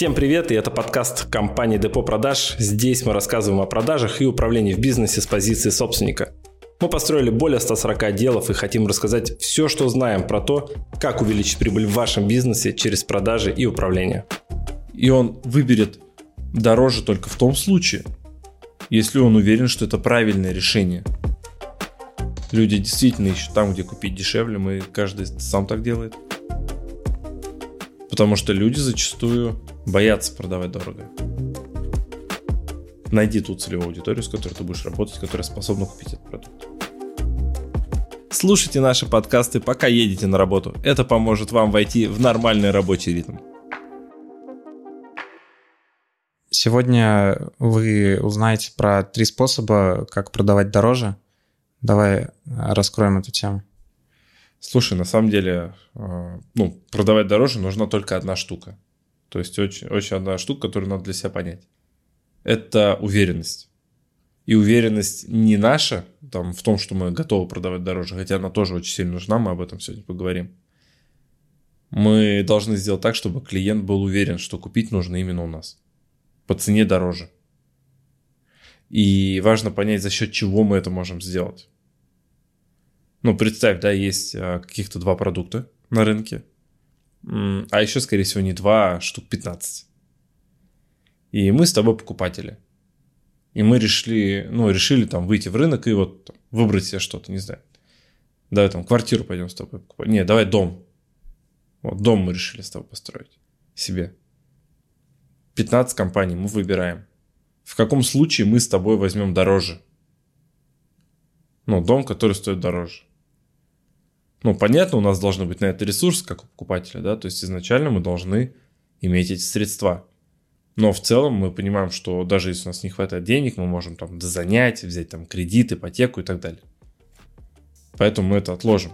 Всем привет, и это подкаст компании Депо Продаж. Здесь мы рассказываем о продажах и управлении в бизнесе с позиции собственника. Мы построили более 140 отделов и хотим рассказать все, что знаем про то, как увеличить прибыль в вашем бизнесе через продажи и управление. И он выберет дороже только в том случае, если он уверен, что это правильное решение. Люди действительно ищут там, где купить дешевле, мы каждый сам так делает. Потому что люди зачастую боятся продавать дорого. Найди ту целевую аудиторию, с которой ты будешь работать, которая способна купить этот продукт. Слушайте наши подкасты, пока едете на работу. Это поможет вам войти в нормальный рабочий ритм. Сегодня вы узнаете про три способа, как продавать дороже. Давай раскроем эту тему. Слушай, на самом деле, э, ну, продавать дороже нужна только одна штука. То есть очень, очень одна штука, которую надо для себя понять. Это уверенность. И уверенность не наша там, в том, что мы готовы продавать дороже, хотя она тоже очень сильно нужна, мы об этом сегодня поговорим. Мы должны сделать так, чтобы клиент был уверен, что купить нужно именно у нас. По цене дороже. И важно понять, за счет чего мы это можем сделать. Ну, представь, да, есть а, каких-то два продукта на рынке, а еще, скорее всего, не два, а штук 15. И мы с тобой покупатели. И мы решили, ну, решили там выйти в рынок и вот выбрать себе что-то, не знаю. Давай там квартиру пойдем с тобой покупать. Не, давай дом. Вот дом мы решили с тобой построить себе. 15 компаний мы выбираем. В каком случае мы с тобой возьмем дороже? Ну, дом, который стоит дороже ну, понятно, у нас должны быть на это ресурсы, как у покупателя, да, то есть изначально мы должны иметь эти средства. Но в целом мы понимаем, что даже если у нас не хватает денег, мы можем там дозанять, взять там кредит, ипотеку и так далее. Поэтому мы это отложим.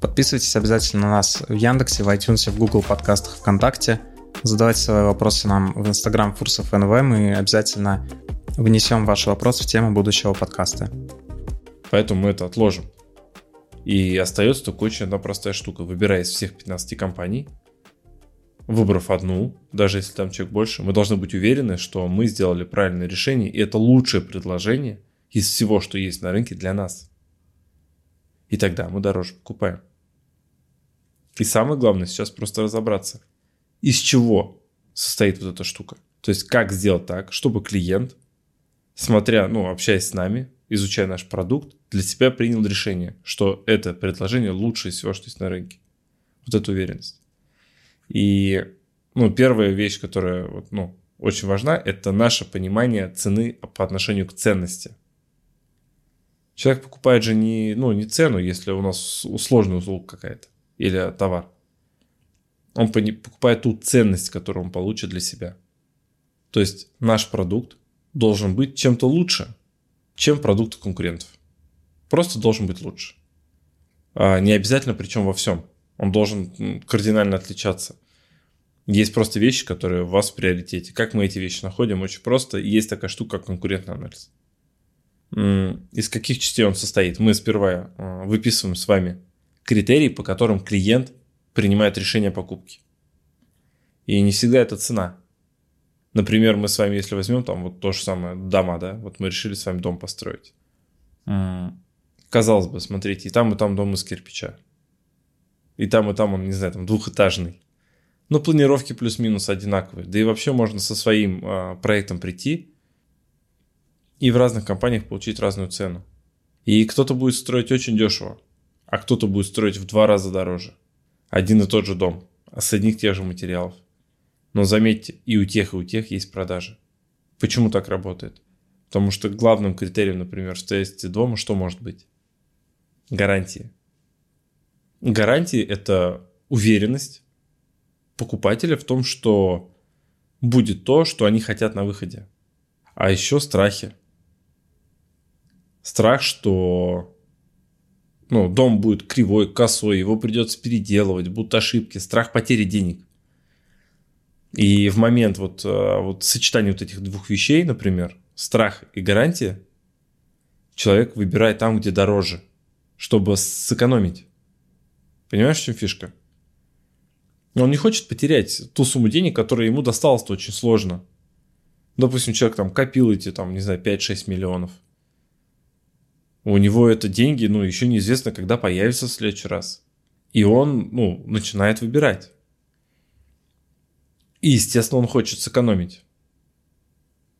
Подписывайтесь обязательно на нас в Яндексе, в iTunes, в Google подкастах, ВКонтакте. Задавайте свои вопросы нам в Instagram Фурсов НВ. Мы обязательно внесем ваши вопросы в тему будущего подкаста. Поэтому мы это отложим. И остается только очень одна простая штука. Выбирая из всех 15 компаний, выбрав одну, даже если там человек больше, мы должны быть уверены, что мы сделали правильное решение, и это лучшее предложение из всего, что есть на рынке для нас. И тогда мы дороже покупаем. И самое главное сейчас просто разобраться, из чего состоит вот эта штука. То есть как сделать так, чтобы клиент, смотря, ну, общаясь с нами, изучая наш продукт, для себя принял решение, что это предложение лучше всего, что есть на рынке. Вот эта уверенность. И ну, первая вещь, которая вот, ну, очень важна, это наше понимание цены по отношению к ценности. Человек покупает же не, ну, не цену, если у нас сложная услуга какая-то или товар. Он покупает ту ценность, которую он получит для себя. То есть наш продукт должен быть чем-то лучше, чем продукты конкурентов. Просто должен быть лучше. А не обязательно, причем во всем. Он должен кардинально отличаться. Есть просто вещи, которые у вас в приоритете. Как мы эти вещи находим? Очень просто. Есть такая штука, как конкурентный анализ. Из каких частей он состоит? Мы сперва а, выписываем с вами критерии, по которым клиент принимает решение о покупке. И не всегда это цена. Например, мы с вами, если возьмем там вот то же самое дома, да, вот мы решили с вами дом построить. Казалось бы, смотрите, и там, и там дом из кирпича. И там, и там он, не знаю, там двухэтажный. Но планировки плюс-минус одинаковые. Да и вообще можно со своим э, проектом прийти и в разных компаниях получить разную цену. И кто-то будет строить очень дешево, а кто-то будет строить в два раза дороже. Один и тот же дом, а с одних тех же материалов. Но заметьте, и у тех, и у тех есть продажи. Почему так работает? Потому что главным критерием, например, в строительстве дома что может быть? Гарантии. Гарантии – это уверенность покупателя в том, что будет то, что они хотят на выходе. А еще страхи. Страх, что ну, дом будет кривой, косой, его придется переделывать, будут ошибки, страх потери денег. И в момент вот, э, вот сочетания вот этих двух вещей, например, страх и гарантия, человек выбирает там, где дороже, чтобы сэкономить. Понимаешь, в чем фишка? Он не хочет потерять ту сумму денег, которая ему досталась очень сложно. Допустим, человек там копил эти, там, не знаю, 5-6 миллионов. У него это деньги, ну, еще неизвестно, когда появятся в следующий раз. И он, ну, начинает выбирать. И, естественно, он хочет сэкономить.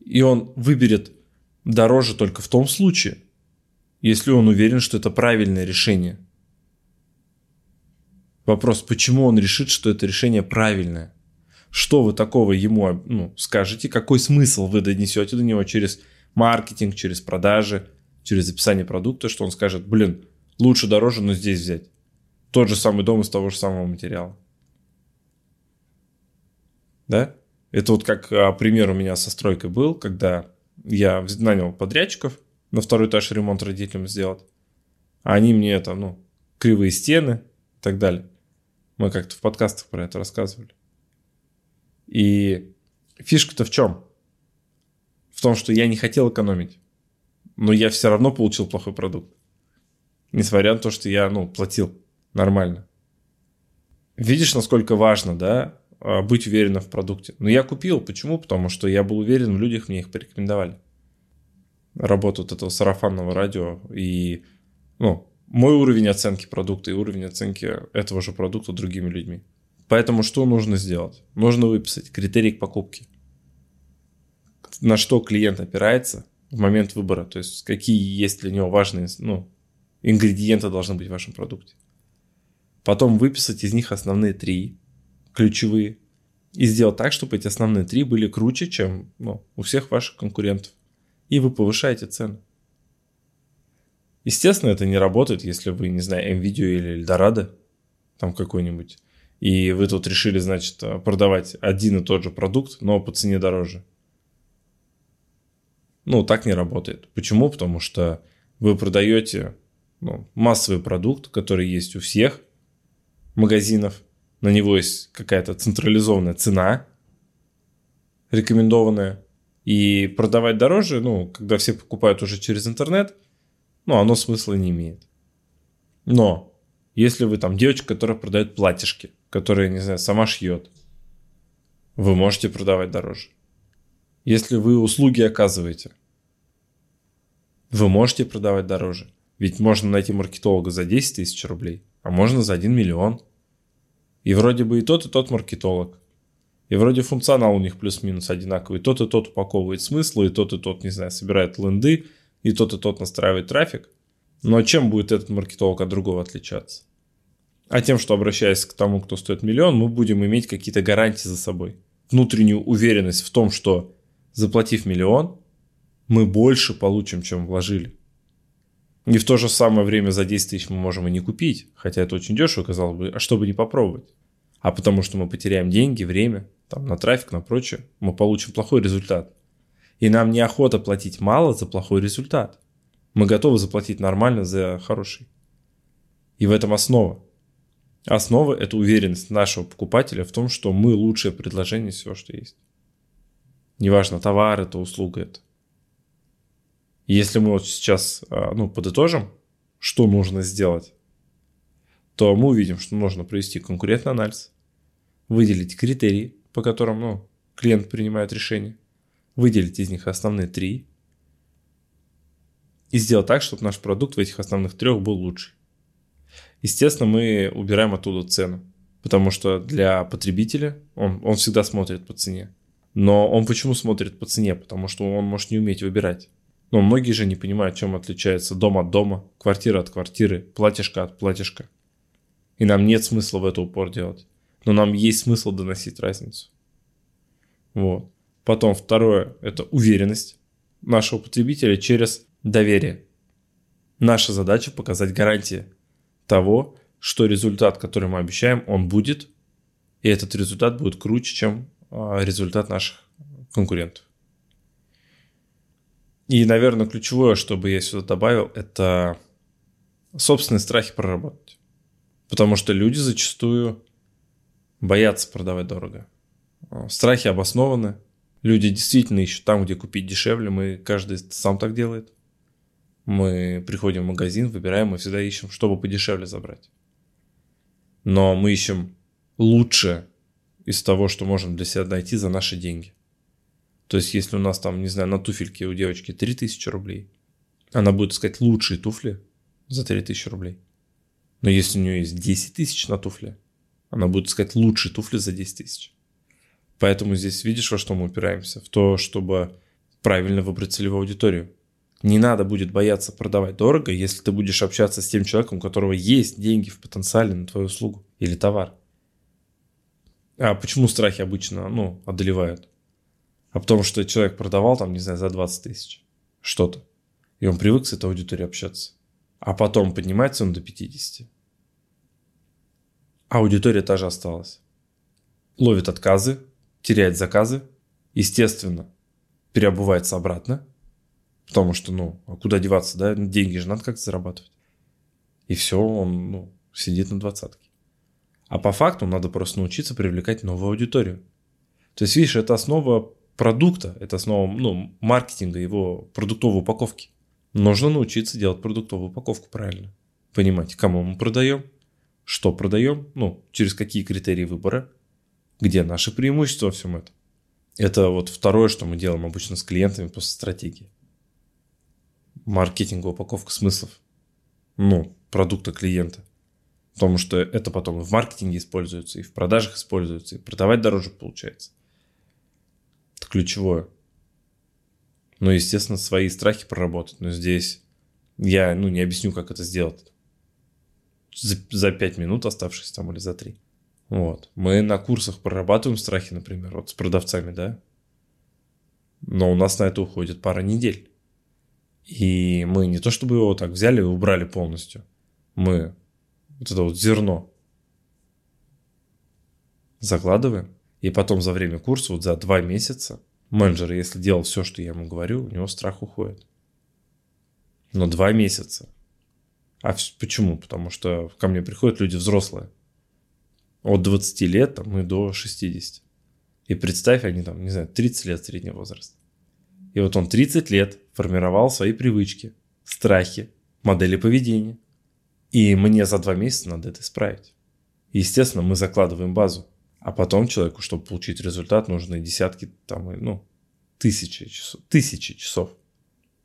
И он выберет дороже только в том случае, если он уверен, что это правильное решение. Вопрос, почему он решит, что это решение правильное? Что вы такого ему ну, скажете? Какой смысл вы донесете до него через маркетинг, через продажи, через описание продукта, что он скажет, блин, лучше дороже, но здесь взять. Тот же самый дом из того же самого материала. Да? Это вот как а, пример у меня со стройкой был, когда я нанял подрядчиков на второй этаж ремонт родителям сделать. А они мне это, ну, кривые стены и так далее. Мы как-то в подкастах про это рассказывали. И фишка-то в чем? В том, что я не хотел экономить. Но я все равно получил плохой продукт. Несмотря на то, что я, ну, платил нормально. Видишь, насколько важно, да, быть уверенным в продукте. Но я купил. Почему? Потому что я был уверен в людях, мне их порекомендовали. Работу вот этого сарафанного радио и, ну, мой уровень оценки продукта и уровень оценки этого же продукта другими людьми. Поэтому что нужно сделать? Нужно выписать критерий к покупке. На что клиент опирается в момент выбора, то есть какие есть для него важные ну, ингредиенты должны быть в вашем продукте. Потом выписать из них основные три, ключевые, и сделать так, чтобы эти основные три были круче, чем ну, у всех ваших конкурентов. И вы повышаете цену. Естественно, это не работает, если вы, не знаю, NVIDIA или Eldorado, там какой-нибудь, и вы тут решили, значит, продавать один и тот же продукт, но по цене дороже. Ну, так не работает. Почему? Потому что вы продаете ну, массовый продукт, который есть у всех магазинов, на него есть какая-то централизованная цена, рекомендованная, и продавать дороже, ну, когда все покупают уже через интернет – ну, оно смысла не имеет. Но, если вы там девочка, которая продает платьишки, которая, не знаю, сама шьет, вы можете продавать дороже. Если вы услуги оказываете, вы можете продавать дороже. Ведь можно найти маркетолога за 10 тысяч рублей, а можно за 1 миллион. И вроде бы и тот, и тот маркетолог. И вроде функционал у них плюс-минус одинаковый. И тот, и тот упаковывает смыслы, и тот, и тот, не знаю, собирает ленды, и тот, и тот настраивает трафик. Но чем будет этот маркетолог от другого отличаться? А тем, что обращаясь к тому, кто стоит миллион, мы будем иметь какие-то гарантии за собой. Внутреннюю уверенность в том, что заплатив миллион, мы больше получим, чем вложили. И в то же самое время за 10 тысяч мы можем и не купить, хотя это очень дешево, казалось бы, а чтобы не попробовать? А потому что мы потеряем деньги, время, там, на трафик, на прочее, мы получим плохой результат. И нам неохота платить мало за плохой результат. Мы готовы заплатить нормально за хороший. И в этом основа. Основа – это уверенность нашего покупателя в том, что мы лучшее предложение всего, что есть. Неважно, товар это, услуга это. Если мы вот сейчас а, ну, подытожим, что нужно сделать, то мы увидим, что нужно провести конкурентный анализ, выделить критерии, по которым ну, клиент принимает решение – выделить из них основные три и сделать так, чтобы наш продукт в этих основных трех был лучше. Естественно, мы убираем оттуда цену, потому что для потребителя он, он всегда смотрит по цене. Но он почему смотрит по цене? Потому что он может не уметь выбирать. Но многие же не понимают, чем отличается дом от дома, квартира от квартиры, платьишко от платьишка. И нам нет смысла в это упор делать. Но нам есть смысл доносить разницу. Вот. Потом второе – это уверенность нашего потребителя через доверие. Наша задача – показать гарантии того, что результат, который мы обещаем, он будет, и этот результат будет круче, чем а, результат наших конкурентов. И, наверное, ключевое, что бы я сюда добавил, это собственные страхи проработать. Потому что люди зачастую боятся продавать дорого. Страхи обоснованы, Люди действительно ищут там, где купить дешевле. Мы каждый сам так делает. Мы приходим в магазин, выбираем, мы всегда ищем, чтобы подешевле забрать. Но мы ищем лучше из того, что можем для себя найти за наши деньги. То есть, если у нас там, не знаю, на туфельке у девочки 3000 рублей, она будет искать лучшие туфли за 3000 рублей. Но если у нее есть 10 тысяч на туфле, она будет искать лучшие туфли за 10 тысяч. Поэтому здесь видишь, во что мы упираемся? В то, чтобы правильно выбрать целевую аудиторию. Не надо будет бояться продавать дорого, если ты будешь общаться с тем человеком, у которого есть деньги в потенциале на твою услугу или товар. А почему страхи обычно ну, одолевают? А потому что человек продавал там, не знаю, за 20 тысяч что-то. И он привык с этой аудиторией общаться. А потом поднимается он до 50. А аудитория та же осталась. Ловит отказы, теряет заказы, естественно, переобувается обратно, потому что, ну, а куда деваться, да, деньги же надо как-то зарабатывать. И все, он, ну, сидит на двадцатке. А по факту надо просто научиться привлекать новую аудиторию. То есть, видишь, это основа продукта, это основа ну, маркетинга, его продуктовой упаковки. Нужно научиться делать продуктовую упаковку правильно. Понимать, кому мы продаем, что продаем, ну, через какие критерии выбора, где наши преимущества во всем этом. Это вот второе, что мы делаем обычно с клиентами после стратегии. Маркетинговая упаковка смыслов. Ну, продукта клиента. Потому что это потом и в маркетинге используется, и в продажах используется, и продавать дороже получается. Это ключевое. Ну, естественно, свои страхи проработать. Но здесь я ну, не объясню, как это сделать. За, за 5 минут оставшись там или за 3. Вот. Мы на курсах прорабатываем страхи, например, вот с продавцами, да. Но у нас на это уходит пара недель. И мы не то чтобы его так взяли и убрали полностью. Мы вот это вот зерно закладываем. И потом за время курса, вот за два месяца, менеджер, если делал все, что я ему говорю, у него страх уходит. Но два месяца. А почему? Потому что ко мне приходят люди взрослые. От 20 лет там, и до 60. И представь, они там, не знаю, 30 лет средний возраст. И вот он 30 лет формировал свои привычки, страхи, модели поведения. И мне за два месяца надо это исправить. Естественно, мы закладываем базу. А потом человеку, чтобы получить результат, нужны десятки, там, ну, тысячи часов. Тысячи часов.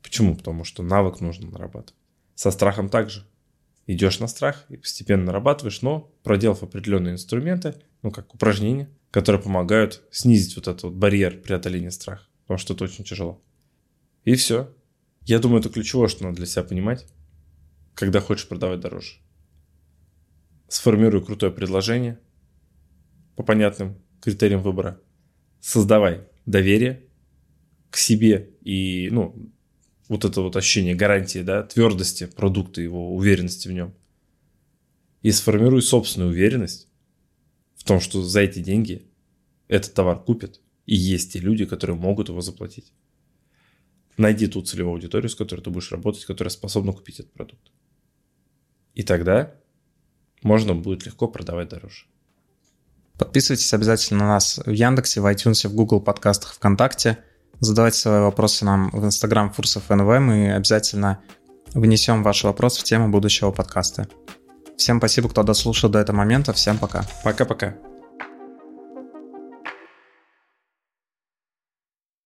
Почему? Потому что навык нужно нарабатывать. Со страхом также. Идешь на страх и постепенно нарабатываешь, но проделав определенные инструменты, ну, как упражнения, которые помогают снизить вот этот вот барьер преодоления страха. Потому что это очень тяжело. И все. Я думаю, это ключевое, что надо для себя понимать, когда хочешь продавать дороже. Сформируй крутое предложение – по понятным критериям выбора. Создавай доверие к себе и, ну, вот это вот ощущение гарантии, да, твердости продукта, его уверенности в нем. И сформируй собственную уверенность в том, что за эти деньги этот товар купят, и есть те люди, которые могут его заплатить. Найди ту целевую аудиторию, с которой ты будешь работать, которая способна купить этот продукт. И тогда можно будет легко продавать дороже. Подписывайтесь обязательно на нас в Яндексе, в iTunes, в Google подкастах, ВКонтакте. Задавайте свои вопросы нам в Instagram Фурсов НВ. Мы обязательно внесем ваш вопрос в тему будущего подкаста. Всем спасибо, кто дослушал до этого момента. Всем пока. Пока-пока.